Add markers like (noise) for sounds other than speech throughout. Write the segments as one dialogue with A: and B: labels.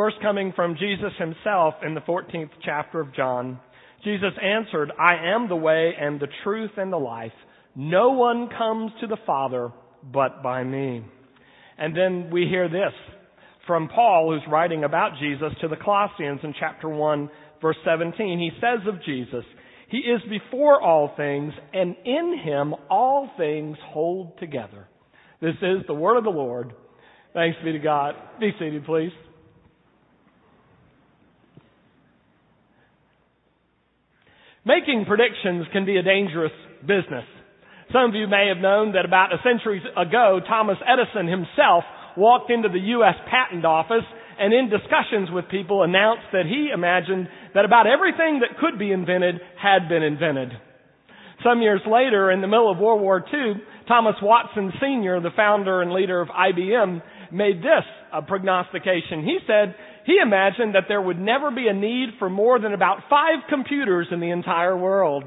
A: First coming from Jesus himself in the 14th chapter of John. Jesus answered, I am the way and the truth and the life. No one comes to the Father but by me. And then we hear this from Paul, who's writing about Jesus to the Colossians in chapter 1, verse 17. He says of Jesus, He is before all things, and in Him all things hold together. This is the word of the Lord. Thanks be to God. Be seated, please. Making predictions can be a dangerous business. Some of you may have known that about a century ago, Thomas Edison himself walked into the U.S. Patent Office and in discussions with people announced that he imagined that about everything that could be invented had been invented. Some years later, in the middle of World War II, Thomas Watson Sr., the founder and leader of IBM, made this a prognostication. He said he imagined that there would never be a need for more than about five computers in the entire world.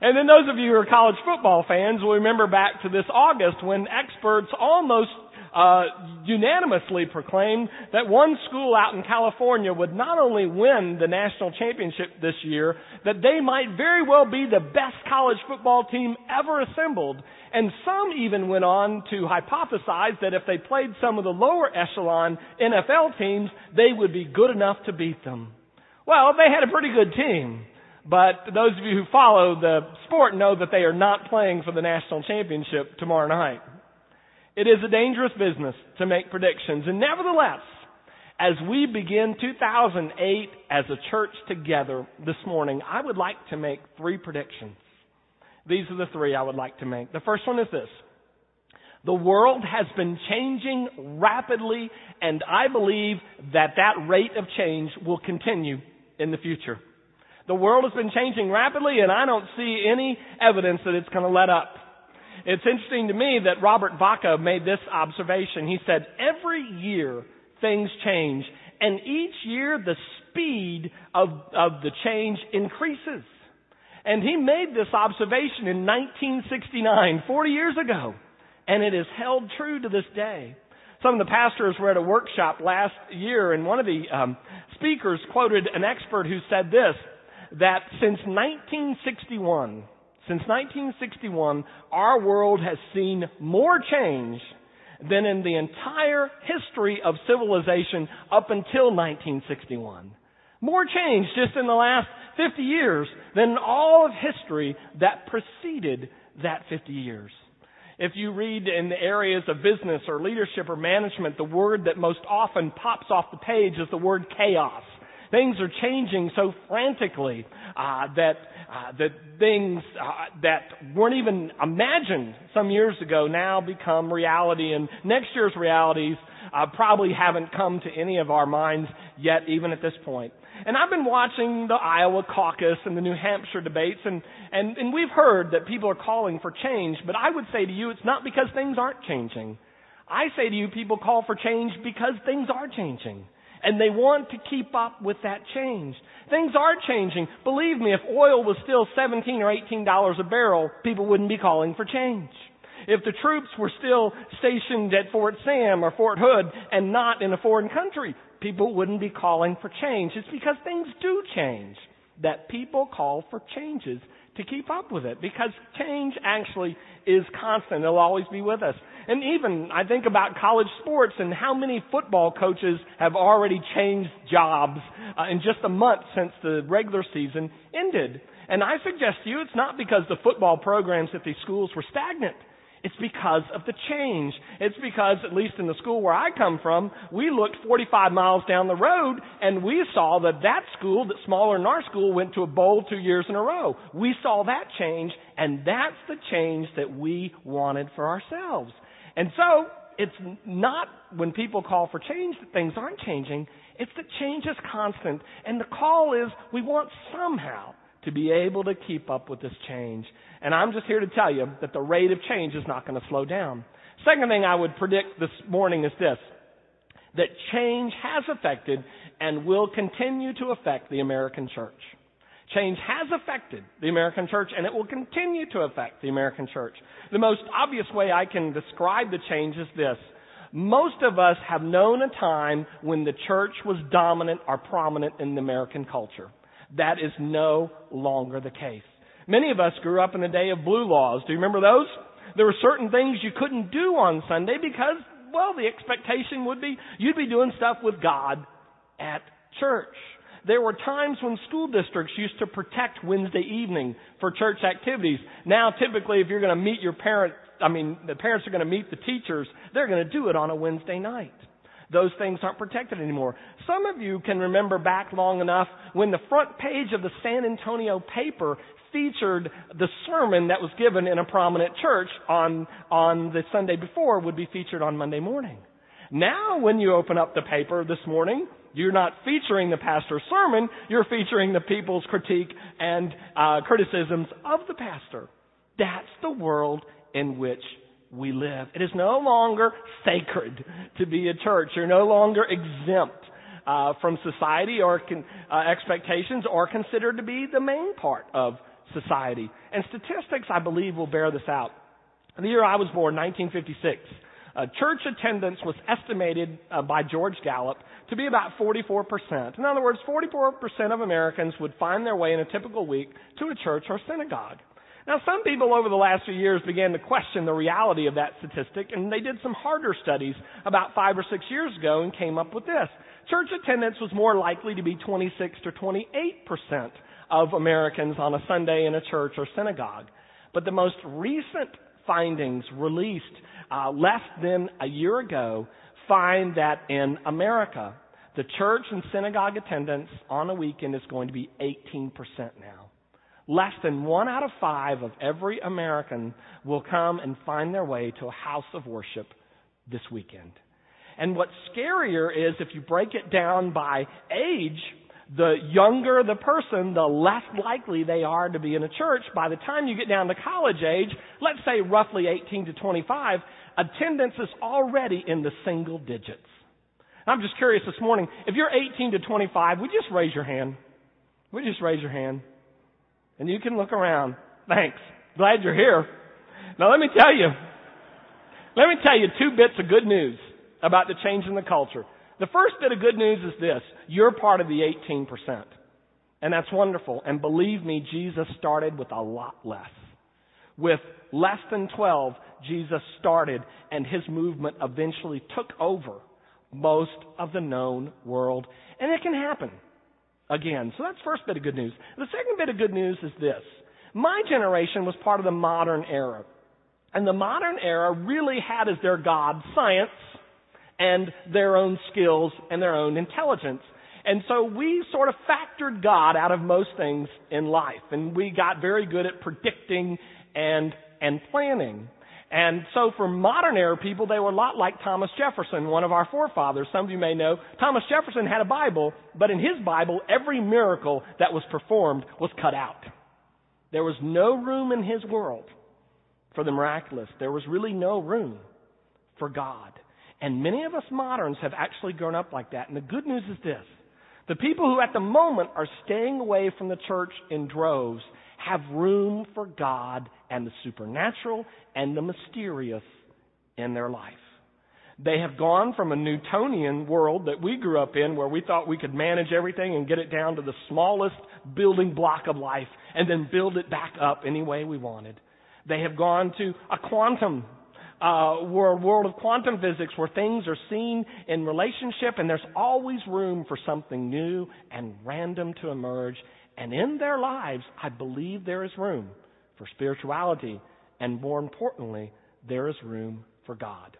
A: And then those of you who are college football fans will remember back to this August when experts almost uh, unanimously proclaimed that one school out in California would not only win the national championship this year, that they might very well be the best college football team ever assembled. And some even went on to hypothesize that if they played some of the lower echelon NFL teams, they would be good enough to beat them. Well, they had a pretty good team. But those of you who follow the sport know that they are not playing for the national championship tomorrow night. It is a dangerous business to make predictions. And nevertheless, as we begin 2008 as a church together this morning, I would like to make three predictions. These are the three I would like to make. The first one is this. The world has been changing rapidly, and I believe that that rate of change will continue in the future. The world has been changing rapidly, and I don't see any evidence that it's going to let up. It's interesting to me that Robert Vaca made this observation. He said, every year things change, and each year the speed of, of the change increases. And he made this observation in 1969, 40 years ago, and it is held true to this day. Some of the pastors were at a workshop last year, and one of the um, speakers quoted an expert who said this that since 1961, since 1961, our world has seen more change than in the entire history of civilization up until 1961. More change just in the last 50 years than all of history that preceded that 50 years. If you read in the areas of business or leadership or management, the word that most often pops off the page is the word chaos. Things are changing so frantically uh, that uh, that things uh, that weren't even imagined some years ago now become reality, and next year's realities uh, probably haven't come to any of our minds yet, even at this point. And I've been watching the Iowa caucus and the New Hampshire debates, and, and, and we've heard that people are calling for change, but I would say to you, it's not because things aren't changing. I say to you, people call for change because things are changing and they want to keep up with that change. Things are changing. Believe me, if oil was still 17 or 18 dollars a barrel, people wouldn't be calling for change. If the troops were still stationed at Fort Sam or Fort Hood and not in a foreign country, people wouldn't be calling for change. It's because things do change that people call for changes to keep up with it because change actually is constant. It'll always be with us. And even I think about college sports and how many football coaches have already changed jobs uh, in just a month since the regular season ended. And I suggest to you it's not because the football programs at these schools were stagnant. It's because of the change. It's because, at least in the school where I come from, we looked 45 miles down the road and we saw that that school, that smaller than our school, went to a bowl two years in a row. We saw that change and that's the change that we wanted for ourselves. And so, it's not when people call for change that things aren't changing. It's that change is constant. And the call is we want somehow to be able to keep up with this change. And I'm just here to tell you that the rate of change is not going to slow down. Second thing I would predict this morning is this that change has affected and will continue to affect the American church. Change has affected the American church and it will continue to affect the American church. The most obvious way I can describe the change is this. Most of us have known a time when the church was dominant or prominent in the American culture. That is no longer the case. Many of us grew up in the day of blue laws. Do you remember those? There were certain things you couldn't do on Sunday because, well, the expectation would be you'd be doing stuff with God at church. There were times when school districts used to protect Wednesday evening for church activities. Now, typically, if you're going to meet your parent, I mean, the parents are going to meet the teachers, they're going to do it on a Wednesday night. Those things aren't protected anymore. Some of you can remember back long enough when the front page of the San Antonio paper featured the sermon that was given in a prominent church on, on the Sunday before would be featured on Monday morning. Now, when you open up the paper this morning, you're not featuring the pastor's sermon, you're featuring the people's critique and uh, criticisms of the pastor. That's the world in which we live. It is no longer sacred to be a church. You're no longer exempt uh, from society or con- uh, expectations or considered to be the main part of society. And statistics, I believe, will bear this out. The year I was born, 1956, uh, church attendance was estimated uh, by George Gallup to be about 44%. In other words, 44% of Americans would find their way in a typical week to a church or synagogue. Now, some people over the last few years began to question the reality of that statistic, and they did some harder studies about five or six years ago and came up with this. Church attendance was more likely to be 26 to 28 percent of Americans on a Sunday in a church or synagogue. But the most recent findings released uh, less than a year ago find that in America, the church and synagogue attendance on a weekend is going to be 18% now. Less than one out of five of every American will come and find their way to a house of worship this weekend. And what's scarier is if you break it down by age, the younger the person, the less likely they are to be in a church. By the time you get down to college age, let's say roughly 18 to 25, attendance is already in the single digits. I'm just curious this morning, if you're 18 to 25, would you just raise your hand? Would you just raise your hand? And you can look around. Thanks. Glad you're here. Now let me tell you, let me tell you two bits of good news about the change in the culture. The first bit of good news is this. You're part of the 18%. And that's wonderful. And believe me, Jesus started with a lot less. With less than 12, Jesus started and his movement eventually took over most of the known world. And it can happen again. So that's first bit of good news. The second bit of good news is this. My generation was part of the modern era. And the modern era really had as their God science, and their own skills and their own intelligence. And so we sort of factored God out of most things in life. And we got very good at predicting and, and planning. And so for modern era people, they were a lot like Thomas Jefferson, one of our forefathers. Some of you may know Thomas Jefferson had a Bible, but in his Bible, every miracle that was performed was cut out. There was no room in his world for the miraculous. There was really no room for God. And many of us moderns have actually grown up like that. And the good news is this. The people who at the moment are staying away from the church in droves have room for God and the supernatural and the mysterious in their life. They have gone from a Newtonian world that we grew up in where we thought we could manage everything and get it down to the smallest building block of life and then build it back up any way we wanted. They have gone to a quantum uh, a world of quantum physics where things are seen in relationship and there's always room for something new and random to emerge. And in their lives, I believe there is room for spirituality and more importantly, there is room for God.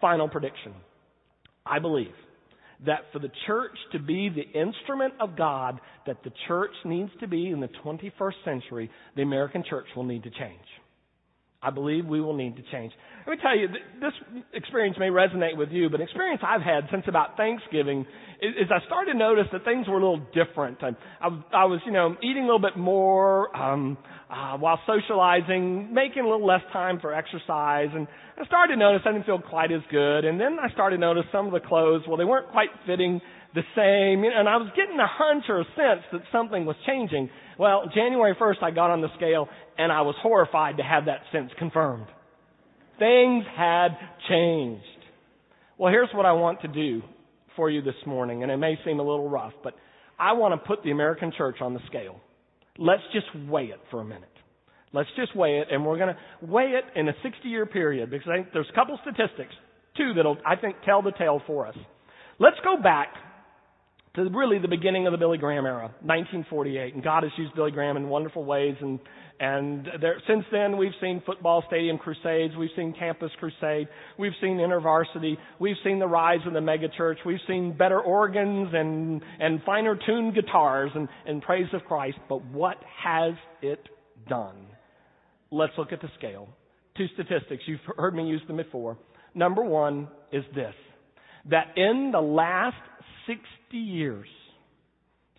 A: Final prediction. I believe that for the church to be the instrument of God that the church needs to be in the 21st century, the American church will need to change. I believe we will need to change. Let me tell you, this experience may resonate with you, but an experience I've had since about Thanksgiving is, I started to notice that things were a little different. I, I, I was, you know, eating a little bit more um, uh, while socializing, making a little less time for exercise, and I started to notice I didn't feel quite as good. And then I started to notice some of the clothes, well, they weren't quite fitting the same, and I was getting a hunch or a sense that something was changing. Well, January 1st, I got on the scale, and I was horrified to have that sense confirmed. Things had changed. Well, here's what I want to do for you this morning, and it may seem a little rough, but I want to put the American church on the scale. Let's just weigh it for a minute. Let's just weigh it, and we're going to weigh it in a 60 year period because I think there's a couple statistics, two that'll, I think, tell the tale for us. Let's go back to really the beginning of the Billy Graham era, 1948, and God has used Billy Graham in wonderful ways, and and there, since then we've seen football stadium crusades, we've seen campus crusade, we've seen intervarsity, we've seen the rise of the megachurch, we've seen better organs and and finer tuned guitars and, and praise of Christ. But what has it done? Let's look at the scale. Two statistics. You've heard me use them before. Number one is this that in the last 60 years,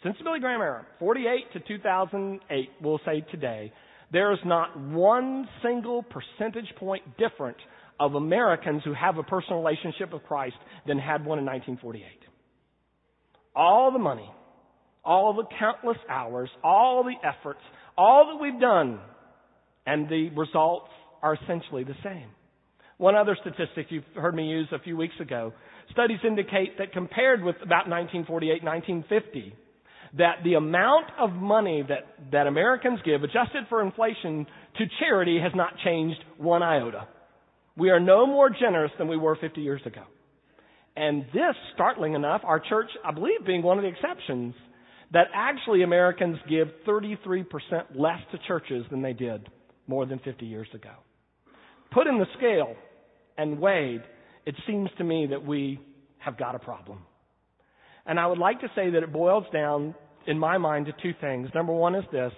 A: since the Billy Graham era, 48 to 2008, we'll say today, there is not one single percentage point different of Americans who have a personal relationship with Christ than had one in 1948. All the money, all the countless hours, all the efforts, all that we've done, and the results are essentially the same. One other statistic you've heard me use a few weeks ago. Studies indicate that compared with about 1948, 1950, that the amount of money that, that Americans give, adjusted for inflation, to charity has not changed one iota. We are no more generous than we were 50 years ago. And this, startling enough, our church, I believe, being one of the exceptions, that actually Americans give 33% less to churches than they did more than 50 years ago. Put in the scale and weighed, it seems to me that we have got a problem. And I would like to say that it boils down, in my mind, to two things. Number one is this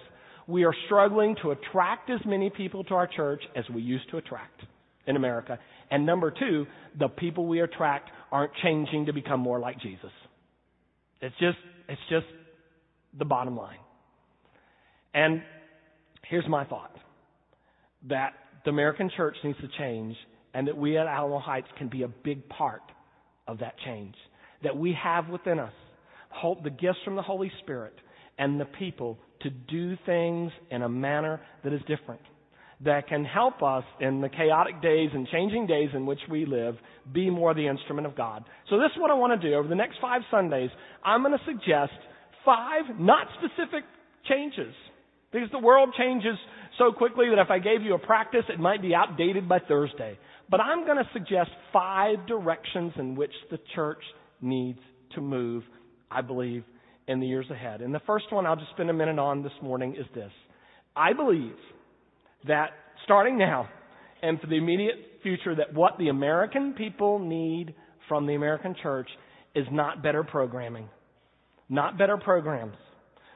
A: we are struggling to attract as many people to our church as we used to attract in America. And number two, the people we attract aren't changing to become more like Jesus. It's just, it's just the bottom line. And here's my thought that the American church needs to change and that we at Alamo Heights can be a big part of that change. That we have within us hope, the gifts from the Holy Spirit and the people to do things in a manner that is different. That can help us in the chaotic days and changing days in which we live be more the instrument of God. So this is what I want to do. Over the next five Sundays, I'm going to suggest five not specific changes. Because the world changes so quickly that if I gave you a practice, it might be outdated by Thursday. But I'm going to suggest five directions in which the church needs to move, I believe, in the years ahead. And the first one I'll just spend a minute on this morning is this. I believe that starting now and for the immediate future that what the American people need from the American church is not better programming. Not better programs.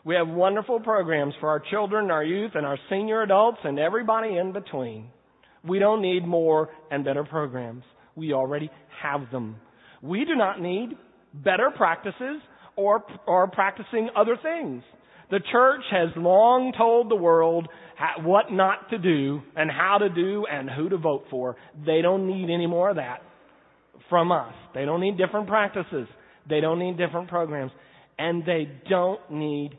A: We have wonderful programs for our children, our youth, and our senior adults, and everybody in between. We don't need more and better programs. We already have them. We do not need better practices or, or practicing other things. The church has long told the world what not to do and how to do and who to vote for. They don't need any more of that from us. They don't need different practices. They don't need different programs. And they don't need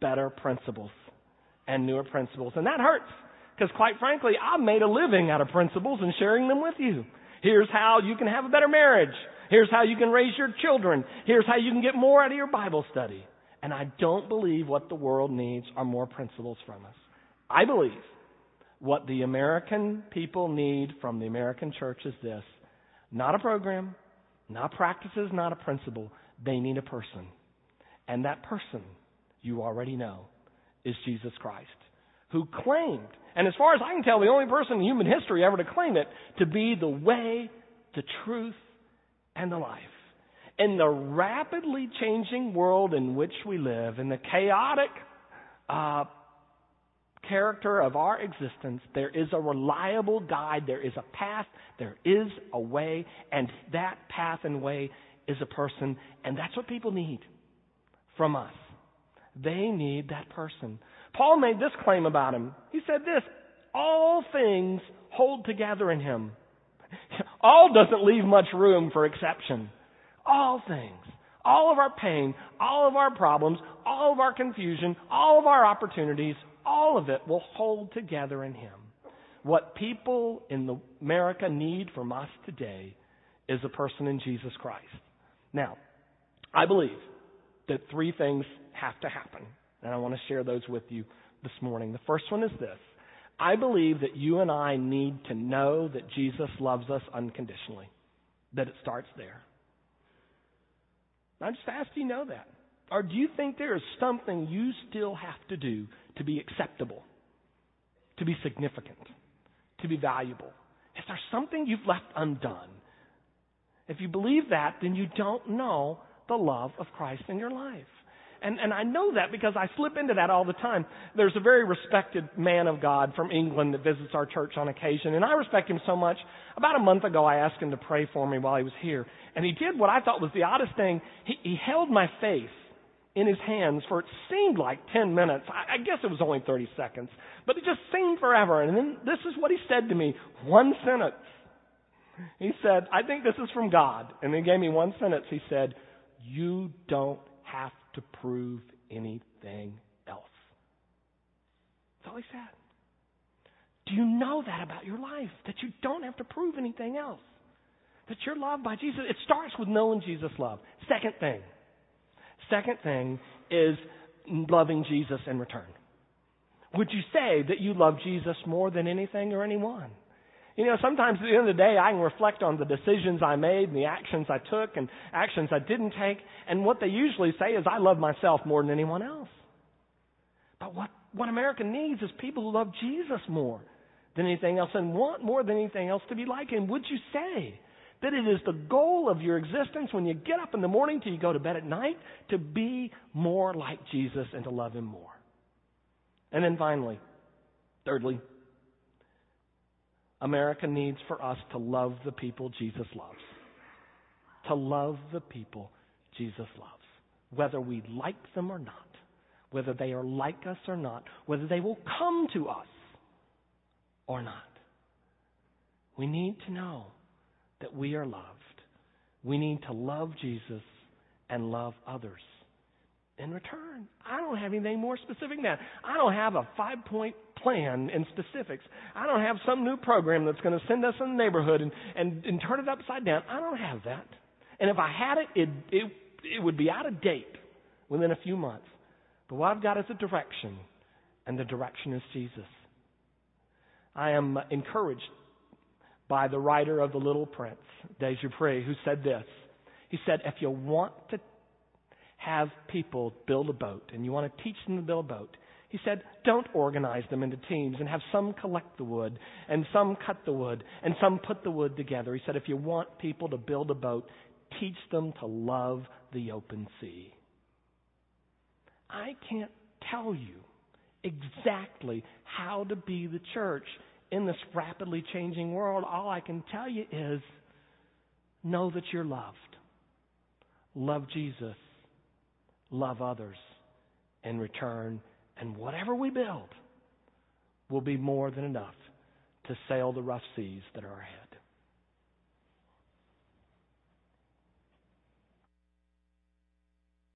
A: better principles and newer principles. And that hurts because quite frankly, I've made a living out of principles and sharing them with you. Here's how you can have a better marriage. Here's how you can raise your children. Here's how you can get more out of your Bible study. And I don't believe what the world needs are more principles from us. I believe what the American people need from the American church is this not a program, not practices, not a principle. They need a person. And that person, you already know, is Jesus Christ, who claimed, and as far as I can tell, the only person in human history ever to claim it, to be the way, the truth, and the life. In the rapidly changing world in which we live, in the chaotic uh, character of our existence, there is a reliable guide, there is a path, there is a way, and that path and way is a person, and that's what people need from us. They need that person. Paul made this claim about him. He said this All things hold together in him. (laughs) All doesn't leave much room for exception. All things. All of our pain, all of our problems, all of our confusion, all of our opportunities, all of it will hold together in Him. What people in America need from us today is a person in Jesus Christ. Now, I believe that three things have to happen, and I want to share those with you this morning. The first one is this I believe that you and I need to know that Jesus loves us unconditionally, that it starts there. I just ask, do you know that? Or do you think there is something you still have to do to be acceptable, to be significant, to be valuable? Is there something you've left undone? If you believe that, then you don't know the love of Christ in your life. And, and I know that because I slip into that all the time. There's a very respected man of God from England that visits our church on occasion, and I respect him so much. About a month ago, I asked him to pray for me while he was here, and he did what I thought was the oddest thing. He, he held my face in his hands for it seemed like 10 minutes. I, I guess it was only 30 seconds, but it just seemed forever. And then this is what he said to me one sentence. He said, I think this is from God. And then he gave me one sentence. He said, You don't have to prove anything else. That's all he said. Do you know that about your life? That you don't have to prove anything else? That you're loved by Jesus? It starts with knowing Jesus' love. Second thing. Second thing is loving Jesus in return. Would you say that you love Jesus more than anything or anyone? You know, sometimes at the end of the day, I can reflect on the decisions I made and the actions I took and actions I didn't take. And what they usually say is, I love myself more than anyone else. But what, what America needs is people who love Jesus more than anything else and want more than anything else to be like him. Would you say that it is the goal of your existence when you get up in the morning till you go to bed at night to be more like Jesus and to love him more? And then finally, thirdly, America needs for us to love the people Jesus loves. To love the people Jesus loves. Whether we like them or not. Whether they are like us or not. Whether they will come to us or not. We need to know that we are loved. We need to love Jesus and love others in return. I don't have anything more specific than that. I don't have a five point plan in specifics. I don't have some new program that's going to send us in the neighborhood and, and, and turn it upside down. I don't have that. And if I had it, it, it, it would be out of date within a few months. But what I've got is a direction, and the direction is Jesus. I am encouraged by the writer of The Little Prince, Dupree, who said this. He said, If you want to have people build a boat and you want to teach them to build a boat, he said, don't organize them into teams and have some collect the wood and some cut the wood and some put the wood together. He said, if you want people to build a boat, teach them to love the open sea. I can't tell you exactly how to be the church in this rapidly changing world. All I can tell you is know that you're loved. Love Jesus. Love others. In return, and whatever we build will be more than enough to sail the rough seas that are ahead.